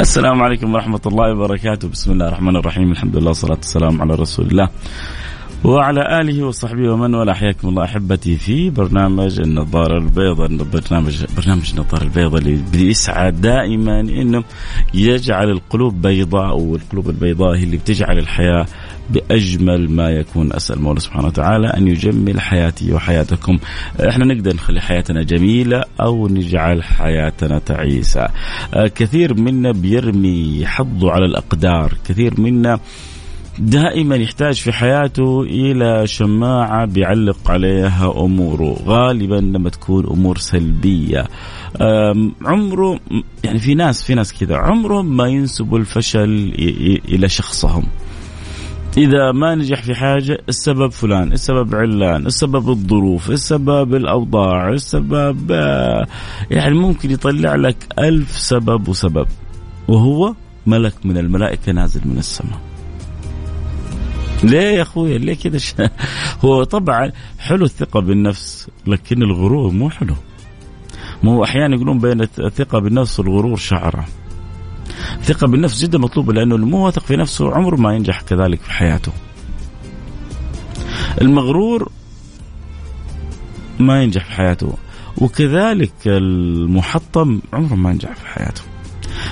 السلام عليكم ورحمة الله وبركاته. بسم الله الرحمن الرحيم. الحمد لله والصلاة والسلام على رسول الله. وعلى آله وصحبه ومن والاه حياكم الله أحبتي في برنامج النظارة البيضاء برنامج برنامج النظارة البيضاء اللي بيسعى دائما إنه يجعل القلوب بيضاء والقلوب البيضاء هي اللي بتجعل الحياة بأجمل ما يكون. أسأل المولى سبحانه وتعالى أن يجمل حياتي وحياتكم. إحنا نقدر نخلي حياتنا جميلة أو نجعل حياتنا تعيسة. آه، كثير منا بيرمي حظه على الأقدار كثير منا دائما يحتاج في حياته إلى شماعة بيعلق عليها أموره غالبا لما تكون أمور سلبية. عمره يعني في ناس في ناس كذا عمرهم ما ينسبوا الفشل إلى شخصهم. إذا ما نجح في حاجة السبب فلان السبب علان السبب الظروف السبب الأوضاع السبب آه، يعني ممكن يطلع لك ألف سبب وسبب وهو ملك من الملائكة نازل من السماء. ليه يا أخوي؟ ليه كذا هو طبعا حلو الثقة بالنفس لكن الغرور مو حلو. مو أحيانا يقولون بين الثقة بالنفس والغرور شعرة. ثقة بالنفس جدا مطلوبة لأنه المو واثق في نفسه عمره ما ينجح كذلك في حياته. المغرور ما ينجح في حياته وكذلك المحطم عمره ما ينجح في حياته.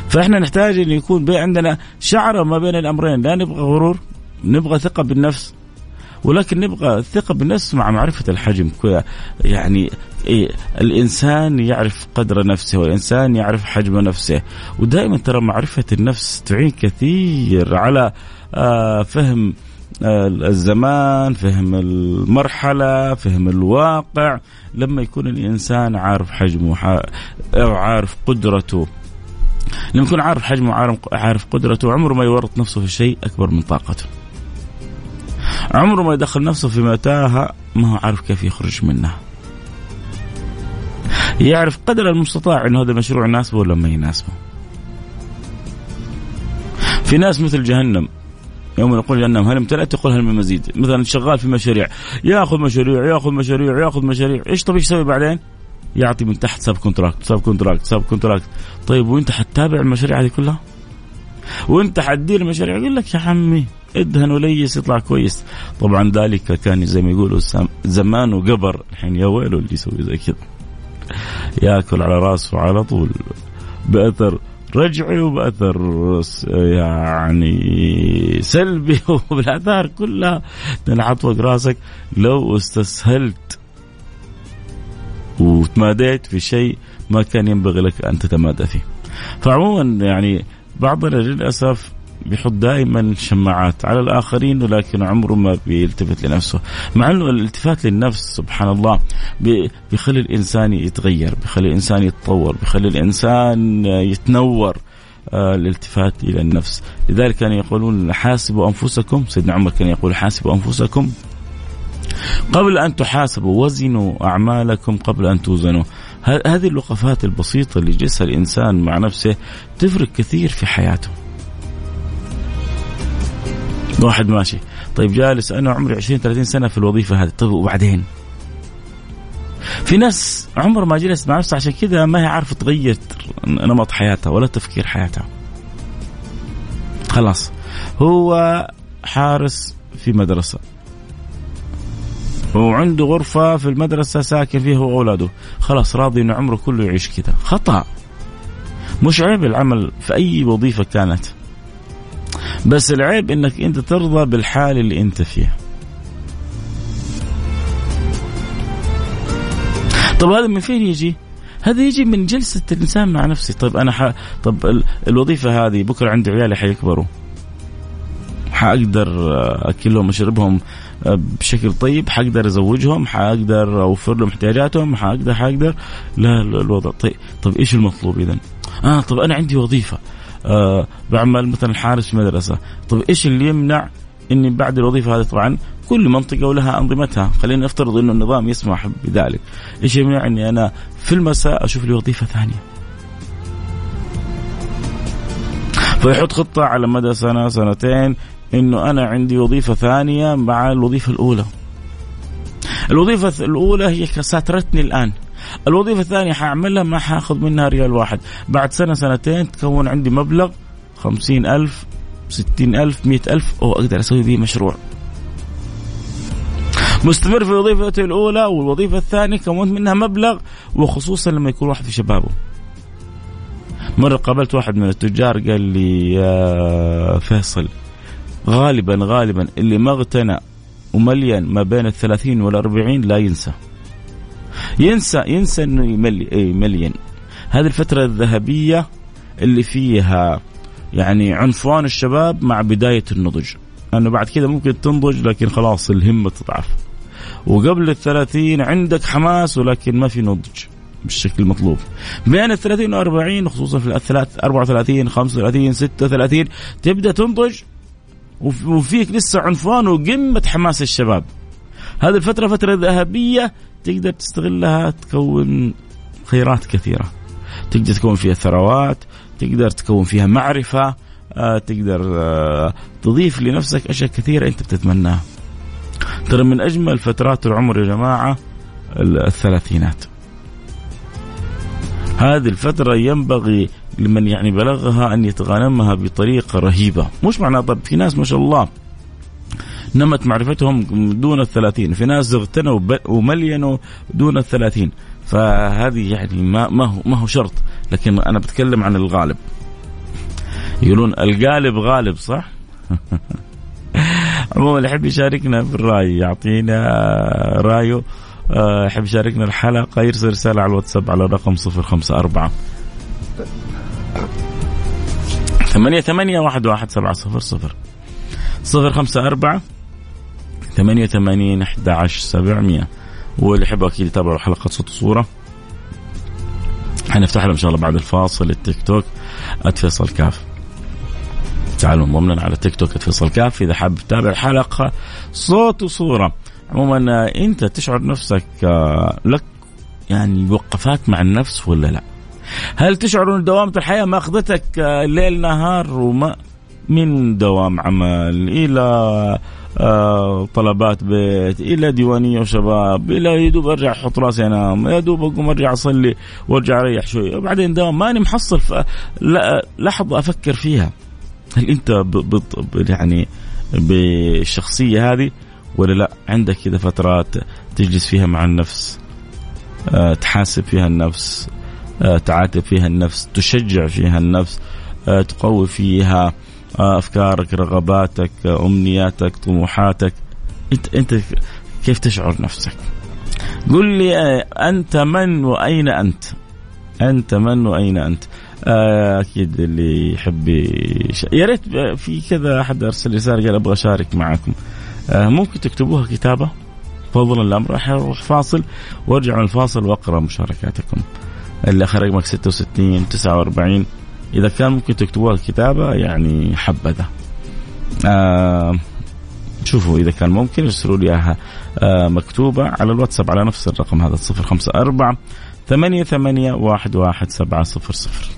فإحنا نحتاج أن يكون عندنا شعرة ما بين الأمرين لا نبغى غرور نبغى ثقة بالنفس. ولكن نبغى الثقه بالنفس مع معرفة الحجم. يعني إيه الإنسان يعرف قدر نفسه والإنسان يعرف حجم نفسه. ودائما ترى معرفة النفس تعين كثير على آه فهم آه الزمان فهم المرحلة فهم الواقع. لما يكون الإنسان عارف حجمه أو عارف قدرته. لما يكون عارف حجمه عارف قدرته عمره ما يورط نفسه في شيء أكبر من طاقته. عمره ما يدخل نفسه في متاهة ما هو عارف كيف يخرج منها. يعرف قدر المستطاع إنه هذا المشروع يناسبه ولا ما يناسبه. في ناس مثل جهنم يوم نقول جهنم هل امتلأت؟ تقول هل من مزيد. مثلا شغال في مشاريع يأخذ مشاريع يأخذ مشاريع يأخذ مشاريع. إيش طب إيش يسوي بعدين؟ يعطي من تحت subcontract subcontract subcontract. طيب وأنت حتتابع المشاريع هذه كلها؟ وانت حتدير المشاريع يقول لك يا عمي ادهن وليس يطلع كويس. طبعا ذلك كان زي ما يقولوا زمان وقبر. الحين يا ويله اللي يسوي زي كذا. ياكل على راسه على طول. بأثر رجعي وبأثر يعني سلبي وبالآثار كلها. تنحط فوق راسك. لو استسهلت وتماديت في شيء ما كان ينبغي لك أن تتمادى فيه. فعموما يعني بعضنا للأسف بيحط دائما شماعات على الآخرين ولكن عمره ما بيلتفت لنفسه. مع إنه الالتفات للنفس سبحان الله بيخلي الإنسان يتغير بيخلي الإنسان يتطور بيخلي الإنسان يتنور آه الالتفات إلى النفس. لذلك كانوا يقولون حاسبوا أنفسكم سيدنا عمر كان يقول حاسبوا أنفسكم قبل أن تحاسبوا وزنوا أعمالكم قبل أن توزنوا. هذه اللقفات البسيطة اللي يجلسها الإنسان مع نفسه تفرق كثير في حياته. واحد ماشي. طيب جالس أنا عمري 20 30 سنة في الوظيفة هذه. طيب وبعدين؟ في ناس عمر ما جلست مع نفسها عشان كذا ما هي عارفة تغير نمط حياتها ولا تفكير حياتها. خلاص. هو حارس في مدرسة. وعنده غرفة في المدرسة ساكن فيها هو وأولاده. خلاص راضي أنه عمره كله يعيش كذا. خطأ. مش عيب العمل في أي وظيفة كانت. بس العيب إنك أنت ترضى بالحال اللي أنت فيها طب هذا من فين يجي؟ هذا يجي من جلسة الإنسان مع نفسه. طيب أنا ح... طب الوظيفة هذه بكرة عندي عيالي حيكبروا. حأقدر أكلهم أشربهم. بشكل طيب حقدر أزوجهم حقدر أوفر لهم احتياجاتهم حقدر حقدر. لا الوضع طيب. طب إيش المطلوب إذا؟ آه طب أنا عندي وظيفة. آه بعمل مثلا حارس مدرسة. طب إيش اللي يمنع إني بعد الوظيفة هذه؟ طبعا كل منطقة ولها أنظمتها. خلينا نفترض إنه النظام يسمح بذلك. إيش يمنع إني أنا في المساء أشوف لي وظيفة ثانية؟ فيحط خطة على مدى سنه سنتين إنه أنا عندي وظيفة ثانية مع الوظيفة الأولى. الوظيفة الأولى هي ساترتني الآن. الوظيفة الثانية حأعملها ما حأخذ منها ريال واحد. بعد سنة سنتين تكون عندي مبلغ خمسين ألف ستين ألف مئة ألف أو أقدر أسوي به مشروع. مستمر في وظيفته الأولى والوظيفة الثانية كونت منها مبلغ وخصوصا لما يكون واحد في شبابه. مرة قابلت واحد من التجار قال لي يا فيصل غالبا غالبا اللي ما اغتنى ومليان ما بين الثلاثين والأربعين لا ينسى. ينسى ينسى إنه يملي اي مليان هذه الفترة الذهبية اللي فيها يعني عنفوان الشباب مع بداية النضج. أنه بعد كذا ممكن تنضج لكن خلاص الهمة تضعف. وقبل الثلاثين عندك حماس ولكن ما في نضج بالشكل المطلوب. بين ال 30 و 40 خصوصا في الثلاث 34 35 36 تبدأ تنضج وفيك لسه عنفوان وقمة حماس الشباب. هذه الفترة فترة ذهبية تقدر تستغلها تكون خيرات كثيرة. تقدر تكون فيها ثروات تقدر تكون فيها معرفة آه، تقدر آه، تضيف لنفسك أشياء كثيرة أنت بتتمناها. ترى من أجمل فترات العمر يا جماعة الثلاثينات. هذه الفترة ينبغي لمن يعني بلغها أن يتغنمها بطريقة رهيبة. مش معناه طب في ناس ما شاء الله نمت معرفتهم دون الثلاثين في ناس اغتنوا وملينوا دون الثلاثين. فهذه يعني ما ما هو ما هو شرط. لكن أنا بتكلم عن الغالب. يقولون القالب غالب صح؟ عموما اللي يحب يشاركنا بالراي يعطينا رأيه. آه، يحب يشاركنا الحلقة يرسل رسالة على الواتساب على الرقم 054 ثمانية ثمانية واحد واحد سبعة صفر صفر. صفر خمسة أربعة ثمانية ثمانين أحد عشر سبعمية. واللي يحب أكيد يتابعوا حلقة صوت وصورة. حنفتح لهم إن شاء الله بعد الفاصل التيك توك. @فيصل كاف. تعالوا انضم على تيك توك @فيصل كاف. إذا حاب تتابع الحلقة صوت وصورة. عموما أنت تشعر نفسك آه، لك يعني وقفات مع النفس ولا لا؟ هل تشعر أن دوامة الحياة ما أخذتك آه، ليل نهار وما من دوام عمل إلى آه طلبات بيت إلى ديوانية وشباب إلى يدوب أرجع أحط راسي انام يا دوب أقوم أرجع أصلي وأرجع أريح شوي وبعدين دوام ماني محصل لحظة أفكر فيها هل أنت. يعني بالشخصيه هذه ولا لا؟ عندك كذا فترات تجلس فيها مع النفس آه، تحاسب فيها النفس آه، تعاتب فيها النفس تشجع فيها النفس آه، تقوي فيها أفكارك رغباتك أمنياتك طموحاتك. أنت أنت كيف تشعر نفسك؟ قل لي أنت من وأين أنت؟ أنت من وأين أنت؟ أكيد اللي يحب يا ريت في كذا أحد أرسل رسالة قال أبغى أشارك معكم ممكن تكتبوها كتابة. فضلا الأمر. راح أروح فاصل وأرجع من الفاصل وأقرأ مشاركاتكم. اللي آخر رقمك 66 49 إذا كان ممكن تكتبوها كتابة يعني حبذا. آه شوفوا إذا كان ممكن ارسلوا لي إياها آه مكتوبة على الواتساب على نفس الرقم هذا 054 ثمانية ثمانية واحد واحد سبعة صفر صفر.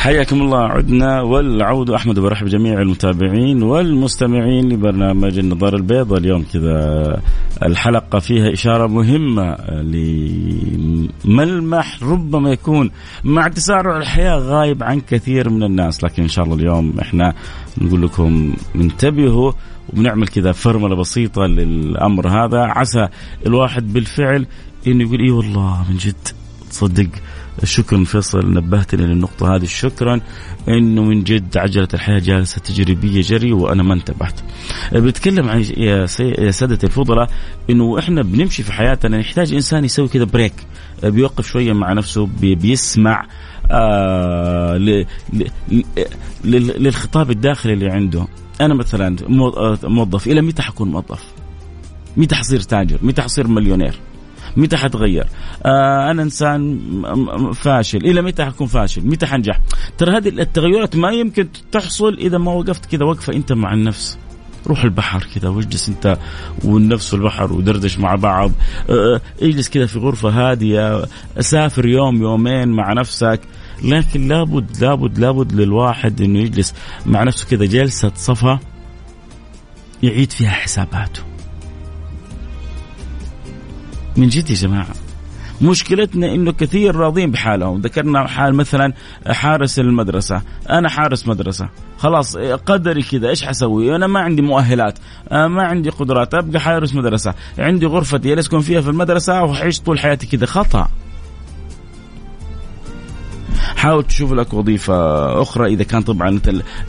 حياكم الله عدنا والعود أحمد برحب جميع المتابعين والمستمعين لبرنامج النظارة البيضاء. اليوم كذا الحلقة فيها إشارة مهمة لملمح ربما يكون مع تسارع الحياة غايب عن كثير من الناس لكن إن شاء الله اليوم إحنا نقول لكم انتبهوا وبنعمل كذا فرمله بسيطة للأمر هذا. عسى الواحد بالفعل إنه يقول إي والله من جد تصدق شكرا فيصل نبهتني للنقطة هذه شكرا إنه من جد عجلة الحياة جالسة تجري بي جري وأنا ما انتبهت. بتكلم عن يا, يا سادة الفضلاء إنه إحنا بنمشي في حياتنا نحتاج إنسان يسوي كذا break بيوقف شوية مع نفسه بي بيسمع آه للخطاب الداخلي اللي عنده. أنا مثلا موظف إلى متى حكون موظف؟ متى حصير تاجر؟ متى حصير مليونير؟ متى حتغير؟ آه أنا إنسان فاشل. إلى متى حكون فاشل؟ متى حنجح؟ ترى هذه التغيرات ما يمكن تحصل إذا ما وقفت كذا وقفة أنت مع النفس. روح البحر كذا واجلس أنت والنفس والبحر ودردش مع بعض. آه اجلس كذا في غرفة هادية سافر يوم يومين مع نفسك. لكن لابد لابد لابد للواحد إنه يجلس مع نفسه كذا جلسة صفا يعيد فيها حساباته. من جد يا جماعة. مشكلتنا إنه كثير راضين بحالهم. ذكرنا حال مثلا حارس المدرسة. أنا حارس مدرسة. خلاص قدري كذا إيش حسوي؟ أنا ما عندي مؤهلات. ما عندي قدرات. أبقى حارس مدرسة. عندي غرفتي اسكن فيها في المدرسة وأعيش طول حياتي كذا. خطأ. حاول تشوف لك وظيفة أخرى إذا كان طبعا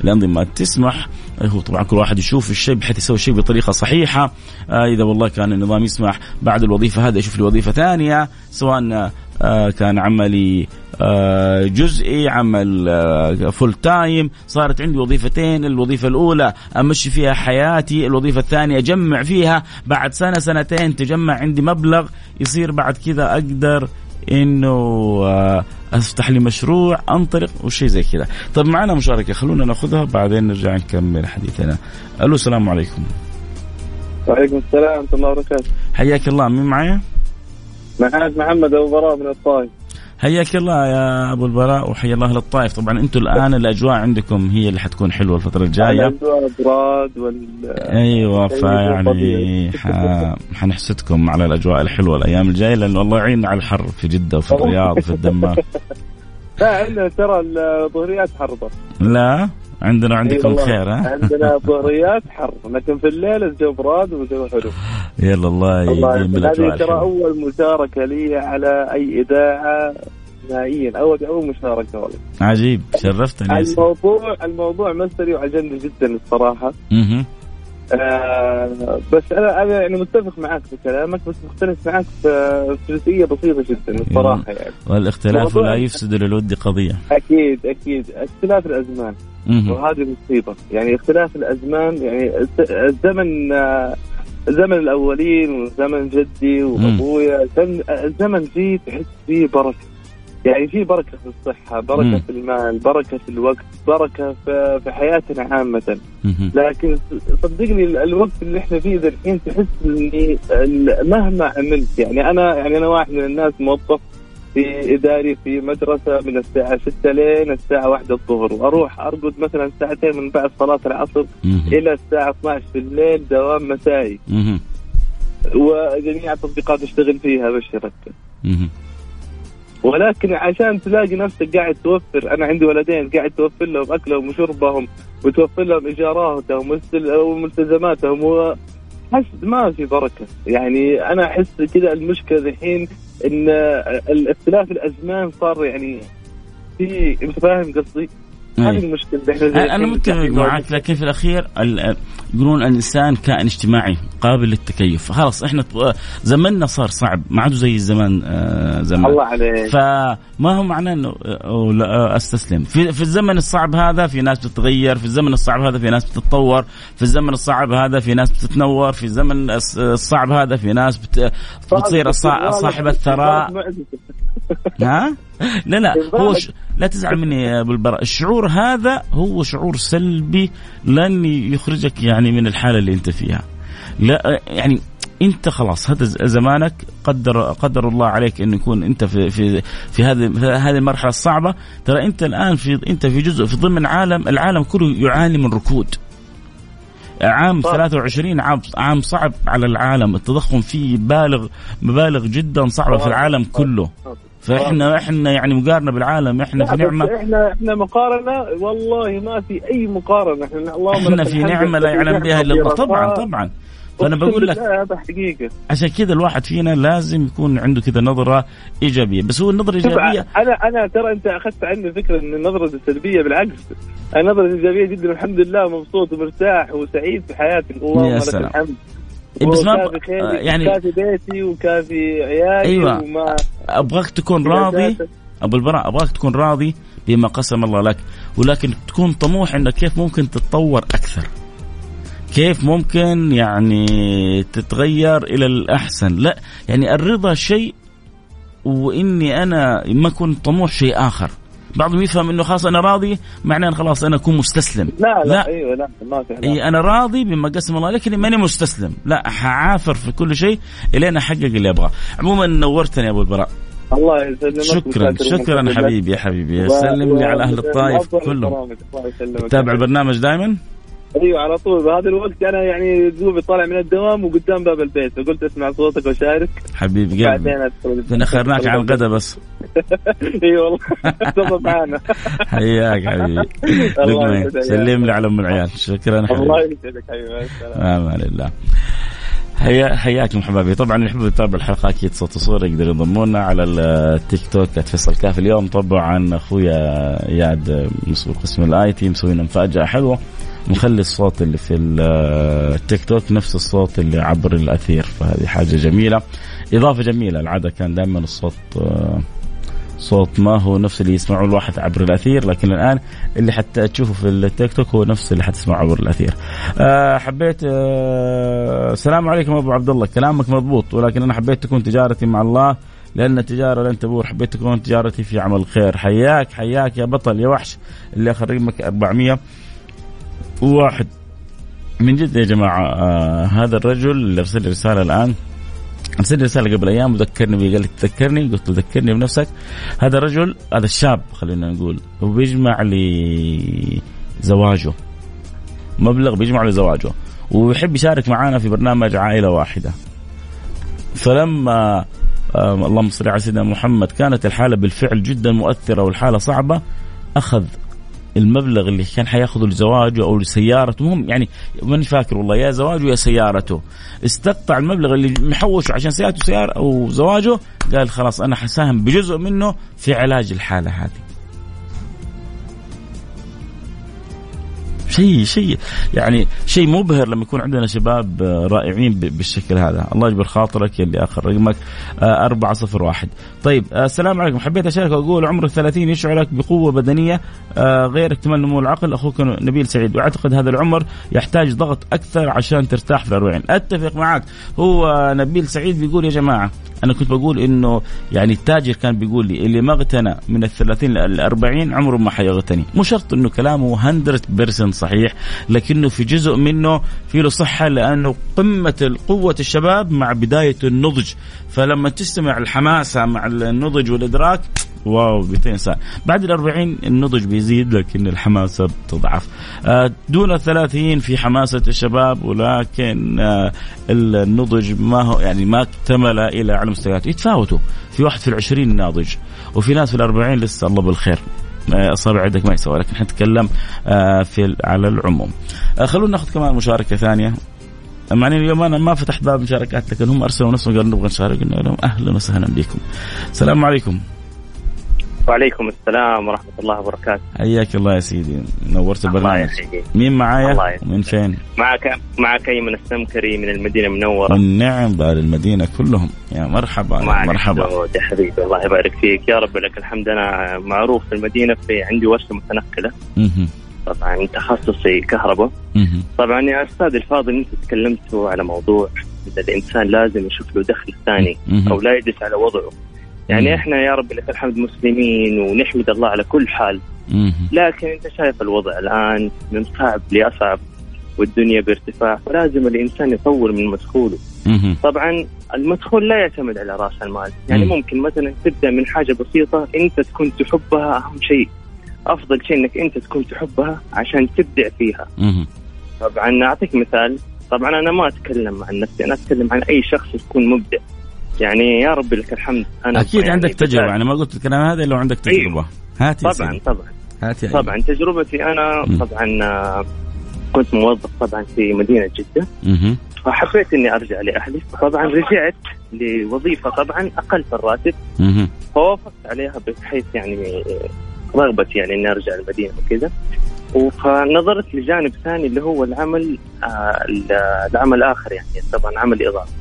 الأنظمة تسمح. هو طبعا كل واحد يشوف الشيء بحيث يسوي الشيء بطريقة صحيحة. آه إذا والله كان النظام يسمح بعد الوظيفة هذا يشوف لي وظيفة ثانية سواء آه كان عملي آه جزئي عمل full time صارت عندي وظيفتين الوظيفة الأولى أمشي فيها حياتي الوظيفة الثانية أجمع فيها بعد سنة سنتين تجمع عندي مبلغ يصير بعد كذا أقدر إنه آه، أفتح لي مشروع أنطلق وشيء زي كذا. طب معنا مشاركة خلونا ناخذها بعدين نرجع نكمل حديثنا. ألو السلام عليكم. وعليكم السلام ورحمة الله وبركاته. حياك الله مين معايا؟ معك محمد أبو براء من الطائف. حياك الله يا أبو البراء وحيا الله للطائف. طبعا أنتم الآن الأجواء عندكم هي اللي حتكون حلوة الفترة الجاية. الأجواء براد وال أيوه فيعني ح... حنحسدكم على الأجواء الحلوة الأيام الجاية لأنه الله يعين على الحر في جدة وفي الرياض وفي الدمام. لا عندنا ترى الظهريات حر لا؟ عندنا عندكم خير ها؟ عندنا ظهريات حر. لكن في الليل الجو براد والجو حلو. يلا الله يديم هذه ترى أول مشاركة لي على أي إذاعة نهائيا اول أول مشاركة والله. عجيب. شرفتني. الموضوع الموضوع مستري وعجبني جدا الصراحة. أها بس أنا أنا يعني متفق معك في كلامك بس مختلف معك في جزئيه بسيطة جدا الصراحة يعني. والاختلاف لا يفسد للود قضية. أكيد أكيد. اختلاف الأزمان. وهذه مصيبة. يعني اختلاف الأزمان يعني الزمن زمن الأولين وزمن جدي وأبويا الزمن فيه تحس فيه بركة. يعني في بركة في الصحة، بركة مم. في المال، بركة في الوقت، بركة في, حياتنا عامة. لكن صدقني الوقت اللي إحنا فيه ذا الحين تحس إني مهما عملت يعني أنا يعني أنا واحد من الناس موظف في إداري في مدرسة من الساعة 6 لين الساعة 1 الظهر. وأروح أرقد مثلا ساعتين من بعد صلاة العصر إلى الساعة 12 في الليل دوام مسائي. وجميع التطبيقات أشتغل فيها ابشرك ولكن عشان تلاقي نفسك قاعد توفر أنا عندي ولدين قاعد توفر لهم أكلهم وشربهم وتوفر لهم إيجاراتهم وملتزماتهم حس ما في بركة. يعني أنا أحس كذا المشكلة الحين إن الاختلاف الأزمان صار يعني في أنت فاهم قصدي؟ هذه المشكلة أنا متفق معك لكن في الأخير يقولون الإنسان كائن اجتماعي قابل للتكيف. خلاص إحنا زمننا صار صعب ما عاد زي الزمان آه، زمان. الله عليك. فما هو معناه إنه آه، أستسلم. في, في الزمن الصعب هذا في ناس بتتغير في الزمن الصعب هذا في ناس بتتطور في الزمن الصعب هذا في ناس بتتنور في الزمن الصعب هذا في ناس بت... بتصير صاحب الثراء. ها؟ لا لا هو ش... لا تزعل مني يا أبو البراء. الشعور هذا هو شعور سلبي لن يخرجك يعني من الحالة اللي أنت فيها. لا يعني أنت خلاص هذا زمانك قدر قدر الله عليك انه يكون أنت في في في هذه هذه المرحلة الصعبة. ترى أنت الآن في أنت في جزء في ضمن عالم العالم كله يعاني من ركود. عام صح. 23 عام عام صعب على العالم. التضخم فيه بالغ مبالغ جدا صعبه في العالم كله. فاحنا إحنا يعني مقارنة بالعالم إحنا في نعمة. إحنا إحنا مقارنة والله ما في أي مقارنة. إحنا اللهم إحنا في نعمة لا يعلم بها إلا الله. طبعا طبعا. فأنا بقول لك حقيقة. عشان كذا الواحد فينا لازم يكون عنده كذا نظرة إيجابية. بس هو النظرة الايجابيه أنا أنا ترى أنت أخذت عني فكرة إن النظرة السلبية بالعكس. النظرة الإيجابية جدا الحمد لله مبسوط ومرتاح وسعيد في حياتي. اللهم لك الحمد. بس ما ب... يعني كافي بيتي وكافي عيالي أيوه. وما أبغاك تكون راضي. أبو البراء أبغاك تكون راضي بما قسم الله لك. ولكن تكون طموح إنك كيف ممكن تتطور أكثر؟ كيف ممكن يعني تتغير إلى الأحسن؟ لا يعني الرضا شيء وإني أنا ما اكون طموح شيء آخر. بعضهم يفهم إنه خلاص أنا راضي معناه خلاص أنا أكون مستسلم. لا لا, لا. أيوه لا ما في إي أنا راضي بما قسم الله لكني ماني مستسلم. لا حعافر في كل شيء الين احقق اللي أبغاه. عموما نورتني يا أبو البراء. الله يسلمك شكرا شكرا حبيبي يا حبيبي. سلم لي على أهل الطائف كلهم. تتابع البرنامج دائما أيوه على طول. بهذا الوقت أنا يعني دوبي طالع من الدوام وقدام باب البيت. فقلت أسمع صوتك وأشارك. حبيبي قلبي. اخرناك على الغداء بس. إي والله. تفضل معنا حياك حبيبي. سلم لي على أم العيال. شكرا حبيبي. الله يسعدك حبيبي. أمان الله حيا حياكم حبايبي. طبعا اللي يحب يتابع الحلقة أكيد صوت وصورة يقدر ينضمونا على التيك توك @فيصل كاف اليوم. طبعا أخويا اياد مسؤول قسم ال IT مسوي مفاجأة حلوة. نخلي الصوت اللي في التيك توك نفس الصوت اللي عبر الأثير فهذه حاجة جميلة. إضافة جميلة العادة كان دائما الصوت صوت ما هو نفس اللي يسمعه الواحد عبر الأثير لكن الآن اللي حتى تشوفه في التيك توك هو نفس اللي حتسمعه عبر الأثير. أه حبيت أه السلام عليكم أبو عبد الله. كلامك مضبوط ولكن أنا حبيت تكون تجارتي مع الله لأن التجارة لن تبور. حبيت تكون تجارتي في عمل الخير حياك حياك يا بطل يا وحش. اللي آخر رقمك 400 واحد. من جد يا جماعة آه هذا الرجل اللي أرسل لي رسالة الآن. أرسل لي رسالة قبل أيام وذكرني بي قال لي تذكرني قلت له ذكرني بنفسك. هذا الرجل هذا الشاب خلينا نقول هو بيجمع لي زواجه مبلغ بيجمع له زواجه ويحب يشارك معنا في برنامج عائلة واحدة. فلما اللهم صل على سيدنا محمد كانت الحالة بالفعل جدا مؤثرة والحالة صعبة أخذ المبلغ اللي كان حياخذه لزواجه أو لسيارته. مهم يعني ماني فاكر والله يا زواجه يا سيارته. استقطع المبلغ اللي محوشه عشان سيارته سيارة أو زواجه قال خلاص أنا حساهم بجزء منه في علاج الحالة هذه. شيء شيء يعني شيء مبهر لما يكون عندنا شباب رائعين بالشكل هذا. الله يجبر خاطرك يلي آخر رقمك آه، أربعة صفر واحد. طيب آه، السلام عليكم. حبيت أشارك وأقول عمر الثلاثين يشعرك بقوة بدنية آه، غير اكتمال نمو العقل. أخوك نبيل سعيد. وأعتقد هذا العمر يحتاج ضغط أكثر عشان ترتاح في الأربعين أتفق معك هو نبيل سعيد بيقول يا جماعة أنا كنت بقول إنه يعني التاجر كان بيقول لي اللي ما اغتنى من ال 30 لل 40 عمره ما حيغتني، مو شرط إنه كلامه 100% صحيح لكنه في جزء منه في له صحة لأنه قمة قوه الشباب مع بداية النضج، فلما تستمع الحماسة مع النضج والإدراك واو 200 سنة بعد الأربعين النضج بيزيد لكن الحماسة بتضعف آه، دون الثلاثين في حماسة الشباب ولكن آه، النضج ما هو يعني ما اكتمل إلى على مستويات يتفاوتوا. في واحد في العشرين ناضج وفي ناس في الأربعين لسه الله بالخير. آه، أصابع عندك ما يسوى لكن حنتكلم في على العموم. خلونا ناخذ كمان مشاركة ثانية. مع اليوم أنا ما فتحت باب مشاركات لكن هم أرسلوا نفسهم قالوا نبغى نشارك. لهم أهلا وسهلا بكم. السلام عليكم. وعليكم السلام ورحمة الله وبركاته. حياك الله يا سيدي. نورت البرنامج. مين معايا؟ ومن فين؟ معك معك أيمن السمكري من المدينة المنورة؟ والنعم بأهل المدينة كلهم. يا مرحبا يا مرحبا. يا حبيبي الله يبارك فيك. يا رب لك الحمد. أنا معروف في المدينة في عندي ورشة متنقلة. طبعا تخصصي كهرباء. طبعا يا أستاذ الفاضل أنت تكلمتوا على موضوع الإنسان لازم يشوف له دخل ثاني أو لا يجلس على وضعه. يعني مم. إحنا يا رب لك الحمد مسلمين ونحمد الله على كل حال. مم. لكن أنت شايف الوضع الآن من صعب لأصعب والدنيا بارتفاع فلازم الإنسان يطور من مدخوله طبعا المدخول لا يعتمد على رأس المال. يعني ممكن مثلا تبدأ من حاجة بسيطة أنت تكون تحبها أهم شيء. أفضل شيء إنك أنت تكون تحبها عشان تبدع فيها. طبعا أعطيك مثال. طبعا أنا ما أتكلم عن نفسي أنا أتكلم عن أي شخص يكون مبدع. يعني يا رب لك الحمد. أنا أكيد يعني عندك تجربة أنا ما قلت الكلام هذا إلا عندك تجربة. أيوه. هات طبعا طبعا. هات طبعا تجربتي أنا طبعا آه، كنت موظف طبعا في مدينة جدة. فحبيت إني أرجع لأهلي. طبعا رجعت لوظيفة طبعا أقل في الراتب. فوافقت عليها بحيث يعني رغبتي يعني إني أرجع المدينة وكذا. فنظرت لجانب ثاني اللي هو العمل آه العمل الآخر يعني طبعا عمل إضافي.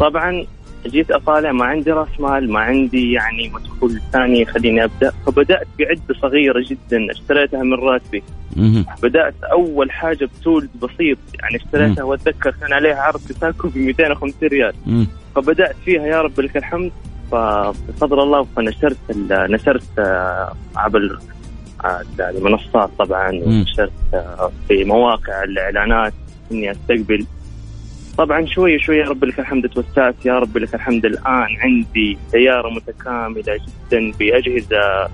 طبعا جيت أطالع ما عندي راس مال ما عندي يعني مدخول ثاني يخليني أبدأ. فبدأت بعده صغيره جدا اشتريتها من راتبي. بدأت أول حاجة بتول بسيط يعني اشتريتها وأتذكر كان عليها عرض تساكو ب 250 ريال. فبدأت فيها يا رب لك الحمد. فبفضل الله فنشرت نشرت آه، عبر آه، المنصات طبعا ونشرت آه، في مواقع الإعلانات إني أستقبل. طبعا شوي شوي يا رب لك الحمد توسعت يا رب لك الحمد الآن عندي سيارة متكاملة جدا بأجهزة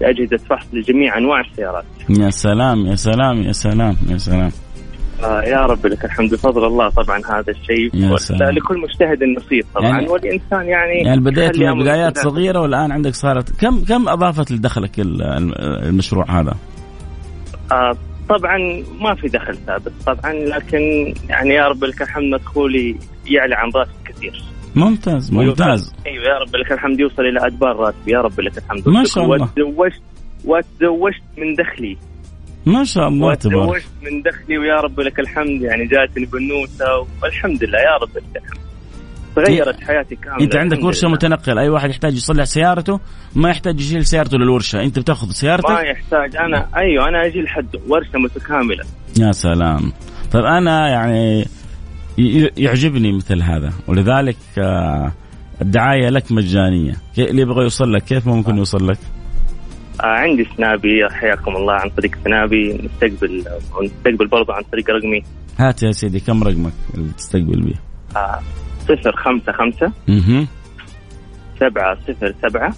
بأجهزة فحص لجميع أنواع السيارات. يا سلام يا سلام يا سلام يا سلام. آه يا رب لك الحمد بفضل الله طبعا هذا الشيء لكل مجتهد النصيب طبعا يعني والإنسان يعني يعني بديت من بدايات صغيرة والآن عندك صارت كم كم أضافت لدخلك المشروع هذا؟ آه طبعا ما في دخل ثابت طبعا لكن يعني يا رب لك الحمد مدخولي يعلى عن راسي كثير. ممتاز ممتاز. أيوه يا رب لك الحمد يوصل إلى أدبار راتبي يا رب لك الحمد. ما شاء الله. وتزوجت وتزوجت من دخلي. ما شاء الله تبارك وتزوجت من دخلي ويا رب لك الحمد يعني جاتني بنوتة والحمد لله يا رب لك الحمد. تغيرت حياتي كاملة. انت عندك ورشة متنقل أي واحد يحتاج يصلح سيارته ما يحتاج يشيل سيارته للورشة. انت بتأخذ سيارتك؟ ما يحتاج. أنا أيوه أنا أجي لحد ورشة متكاملة. يا سلام. طيب أنا يعني يعجبني مثل هذا. ولذلك آه، الدعاية لك مجانية. اللي يبغى يوصل لك كيف ممكن يوصل لك؟ آه عندي سنابي. حياكم الله عن طريق سنابي. نستقبل نستقبل برضه عن طريق رقمي. هات يا سيدي كم رقمك اللي تستقبل به؟ صفر خمسة خمسة. سبعة صفر سبعة.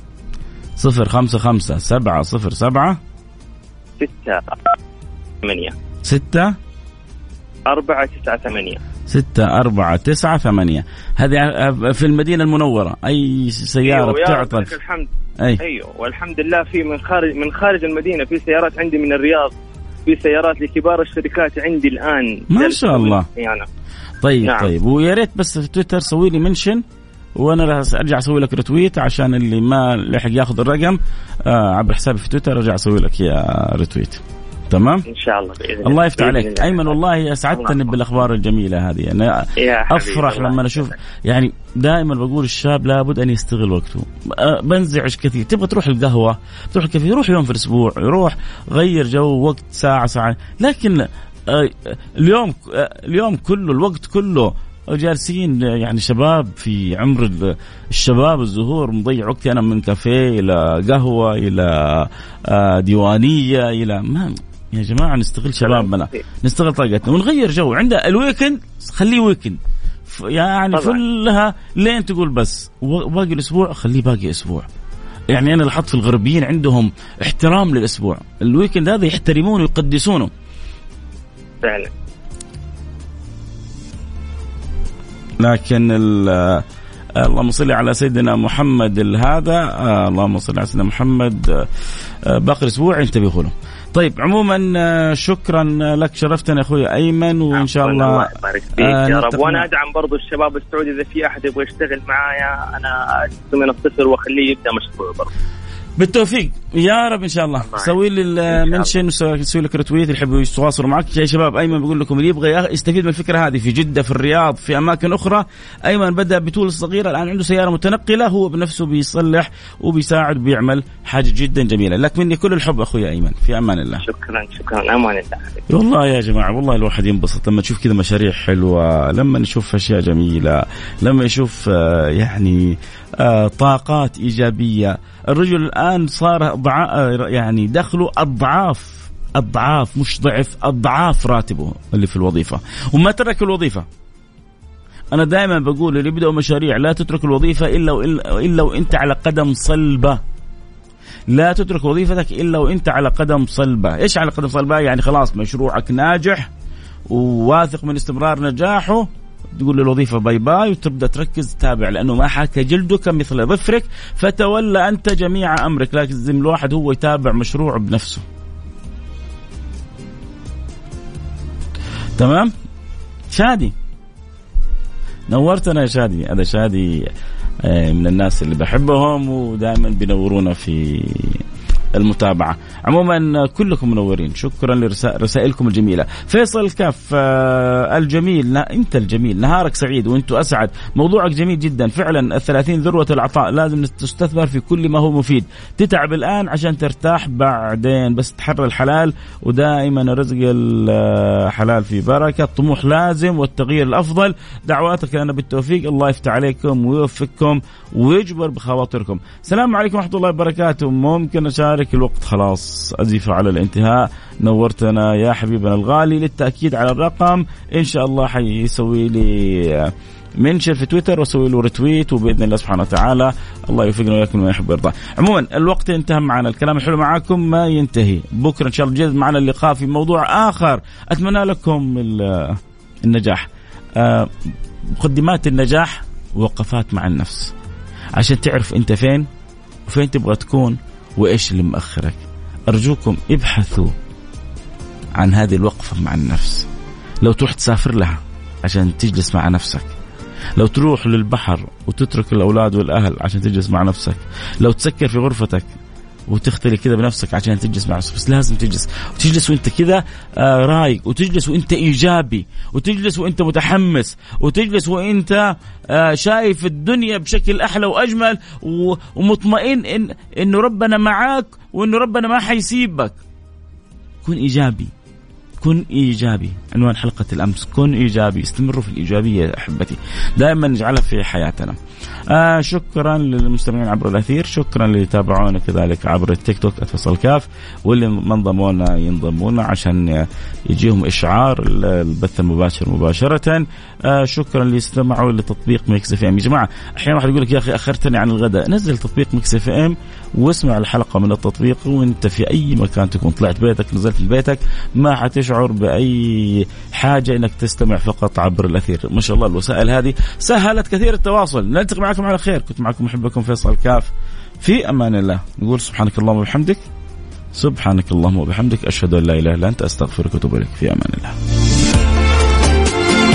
صفر خمسة خمسة. سبعة صفر سبعة. ستة ثمانية. ستة. أربعة تسعة ثمانية. ستة أربعة تسعة ثمانية. هذه في المدينة المنورة. أي سيارة أيوة بتعطل؟ الحمد. أي. أيوه والحمد لله في من خارج من خارج المدينة في سيارات عندي من الرياض. في سيارات لكبار الشركات عندي الآن ما شاء الله يعني. طيب نعم. طيب ويا ريت بس في تويتر سوي لي mention وأنا راح أرجع أسوي لك retweet عشان اللي ما لحق ياخذ الرقم آه عبر حسابي في تويتر أرجع أسوي لك retweet تمام؟ إن شاء الله بإذن الله يفتح عليك. الله. أيمن والله أسعدتني بالأخبار الجميلة هذه. أنا أفرح لما أشوف يعني دائما بقول الشاب لابد أن يستغل وقته. آه، بنزعج كثير. تبغى تروح القهوة؟ تروح الكافيه روح يوم في الأسبوع. يروح غير جو وقت ساعة ساعة. لكن آه، اليوم آه، اليوم كله الوقت كله جالسين يعني شباب في عمر الشباب الزهور مضيع وقتي أنا من كافيه إلى قهوة إلى ديوانية إلى ما يا جماعة نستغل شبابنا. نستغل طاقتنا. ونغير جو. عند ال weekend خليه weekend. يعني. كلها لين تقول بس باقي الأسبوع خليه باقي أسبوع. يعني أنا لاحظت في الغربيين عندهم احترام للأسبوع. ال weekend هذا يحترمونه ويقدسونه. فعلا. لكن اللهم صل على سيدنا محمد هذا اللهم صل على سيدنا محمد. باقي الأسبوع انتبهوا له. طيب عموما شكرا لك شرفتنا أخوي أيمن وإن شاء الله الله يبارك فيك آه يا رب. وأنا أدعم برضو الشباب السعودي إذا في أحد يبغى يشتغل معايا أنا من الصفر وأخليه يبدأ مشروع برضو. بالتوفيق. يا رب إن شاء الله. سوي لي المنشن وسوي لك رتويت اللي يحبوا يتواصلوا معك. يا شباب أيمن بقول لكم اللي يبغى يستفيد من الفكرة هذه في جدة في الرياض في أماكن أخرى. أيمن بدأ بتول صغيرة الآن عنده سيارة متنقلة. هو بنفسه بيصلح وبيساعد وبيعمل حاجة جدا جميلة. لك مني كل الحب أخوي أيمن. في أمان الله. شكرا شكرا. أمان الله والله يا جماعة والله الواحد ينبسط. لما تشوف كذا مشاريع حلوة لما نشوف أشياء جميلة لما يشوف آه، يعني طاقات إيجابية. الرجل الآن صار يعني دخله أضعاف أضعاف مش ضعف أضعاف راتبه اللي في الوظيفة. وما ترك الوظيفة. أنا دائما بقول اللي يبدأوا مشاريع لا تترك الوظيفة إلا إلا, وإنت على قدم صلبة. لا تترك وظيفتك إلا وإنت على قدم صلبة، إيش على قدم صلبة؟ يعني خلاص مشروعك ناجح وواثق من استمرار نجاحه. تقول للوظيفة باي باي وتبدأ تركز تتابع لأنه ما حاك جلدك مثل ظفرك فتولى أنت جميع أمرك لازم الواحد هو يتابع مشروعه بنفسه. تمام؟ شادي. نورتنا يا شادي. هذا شادي آه، من الناس اللي بحبهم ودائما بينورونا في المتابعة. عموما كلكم منورين. شكرا لرسائلكم الجميلة. فيصل كاف آه، الجميل لا أنت الجميل نهارك سعيد وأنت أسعد. موضوعك جميل جدا. فعلا الثلاثين ذروة العطاء لازم تستثمر في كل ما هو مفيد. تتعب الآن عشان ترتاح بعدين بس تحرر الحلال. ودائما رزق الحلال في بركة. الطموح لازم والتغيير الأفضل. دعواتك لنا بالتوفيق. الله يفتح عليكم ويوفقكم ويجبر بخواطركم. السلام عليكم ورحمة الله وبركاته. ممكن أشارك ذلك الوقت خلاص. أزف على الانتهاء. نورتنا يا حبيبنا الغالي للتأكيد على الرقم. إن شاء الله حيسوي لي منشن في تويتر وأسوي له ريتويت وبإذن الله سبحانه وتعالى الله يوفقنا وياكم ما يحب ويرضى. عموما الوقت انتهى معنا. الكلام الحلو معاكم ما ينتهي، بكرة إن شاء الله جد معنا اللقاء في موضوع آخر، أتمنى لكم النجاح. آه، مقدمات النجاح وقفات مع النفس. عشان تعرف أنت فين وفين تبغى تكون وإيش اللي مأخرك أرجوكم ابحثوا عن هذه الوقفة مع النفس. لو تروح تسافر لها عشان تجلس مع نفسك. لو تروح للبحر وتترك الأولاد والأهل عشان تجلس مع نفسك. لو تسكر في غرفتك وتختلي كذا بنفسك عشان تجلس مع نفسك. بس لازم تجلس. وتجلس وانت كذا آه رايق. وتجلس وانت إيجابي. وتجلس وانت متحمس. وتجلس وانت آه شايف الدنيا بشكل أحلى وأجمل. ومطمئن ان إنه ربنا معاك وإنه ربنا ما حيسيبك. كن إيجابي. كن إيجابي. عنوان حلقة الأمس كن إيجابي. استمروا في الإيجابية أحبتي. دائما نجعلها في حياتنا. آه شكرا للمستمعين عبر الأثير. شكرا اللي يتابعونا كذلك عبر التيك توك at فيصل كاف. واللي ما انضموا لنا عشان يجيهم إشعار البث المباشر مباشرة. آه شكرا اللي استمعوا لتطبيق Mix FM. يا جماعة أحيانا واحد يقول لك يا أخي أخرتني عن الغداء. نزل تطبيق Mix FM. واسمع الحلقة من التطبيق وانت في أي مكان تكون طلعت بيتك نزلت بيتك ما حتشعر بأي حاجة إنك تستمع فقط عبر الأثير. ما شاء الله الوسائل هذه سهلت كثير التواصل. نلتقي معكم على خير. كنت معكم محبكم فيصل كاف. في أمان الله. نقول سبحانك اللهم وبحمدك. سبحانك اللهم وبحمدك. أشهد أن لا إله إلا أنت. أستغفرك وأتوب إليك. في أمان الله.